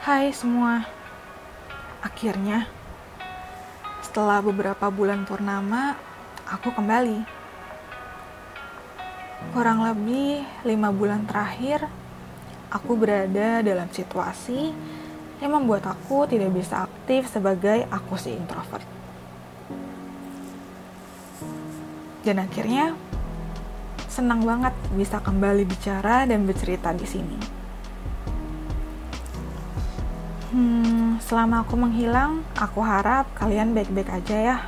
Hai semua, akhirnya setelah beberapa bulan purnama, aku kembali. Kurang lebih lima bulan terakhir, aku berada dalam situasi yang membuat aku tidak bisa aktif sebagai aku si introvert. Dan akhirnya, senang banget bisa kembali bicara dan bercerita di sini. Hmm, selama aku menghilang, aku harap kalian baik-baik aja ya.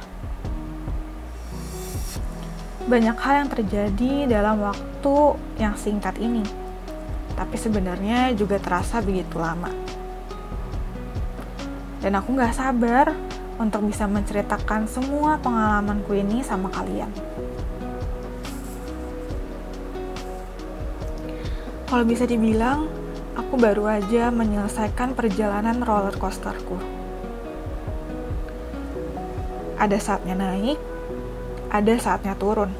Banyak hal yang terjadi dalam waktu yang singkat ini, tapi sebenarnya juga terasa begitu lama. Dan aku gak sabar untuk bisa menceritakan semua pengalamanku ini sama kalian. Kalau bisa dibilang, aku baru aja menyelesaikan perjalanan roller coasterku. Ada saatnya naik, ada saatnya turun.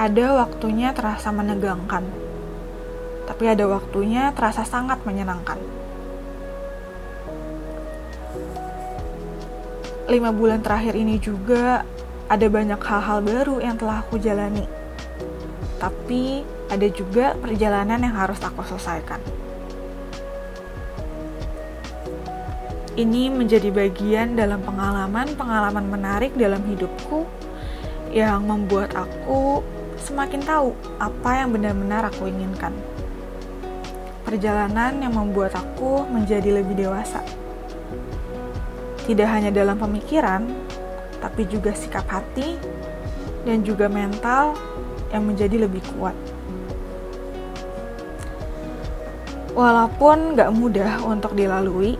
Ada waktunya terasa menegangkan, tapi ada waktunya terasa sangat menyenangkan. Lima bulan terakhir ini juga ada banyak hal-hal baru yang telah aku jalani. Tapi ada juga perjalanan yang harus aku selesaikan. Ini menjadi bagian dalam pengalaman-pengalaman menarik dalam hidupku yang membuat aku semakin tahu apa yang benar-benar aku inginkan. Perjalanan yang membuat aku menjadi lebih dewasa. Tidak hanya dalam pemikiran, tapi juga sikap hati dan juga mental yang menjadi lebih kuat. Walaupun gak mudah untuk dilalui,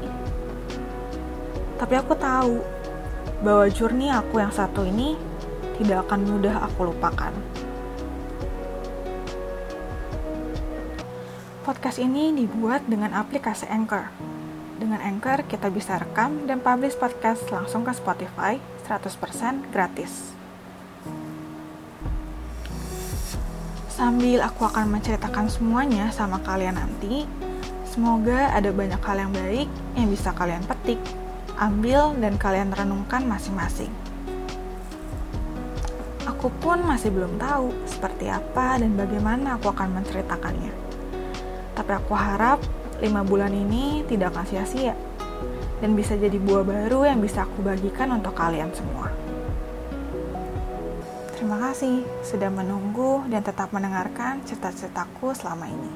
tapi aku tahu bahwa journey aku yang satu ini tidak akan mudah aku lupakan. Podcast ini dibuat dengan aplikasi Anchor. Dengan Anchor, kita bisa rekam dan publish podcast langsung ke Spotify 100% gratis. Sambil aku akan menceritakan semuanya sama kalian nanti, semoga ada banyak hal yang baik yang bisa kalian petik, ambil, dan kalian renungkan masing-masing. Aku pun masih belum tahu seperti apa dan bagaimana aku akan menceritakannya. Tapi aku harap lima bulan ini tidak akan sia-sia dan bisa jadi buah baru yang bisa aku bagikan untuk kalian semua. Terima kasih sudah menunggu dan tetap mendengarkan cerita-ceritaku selama ini.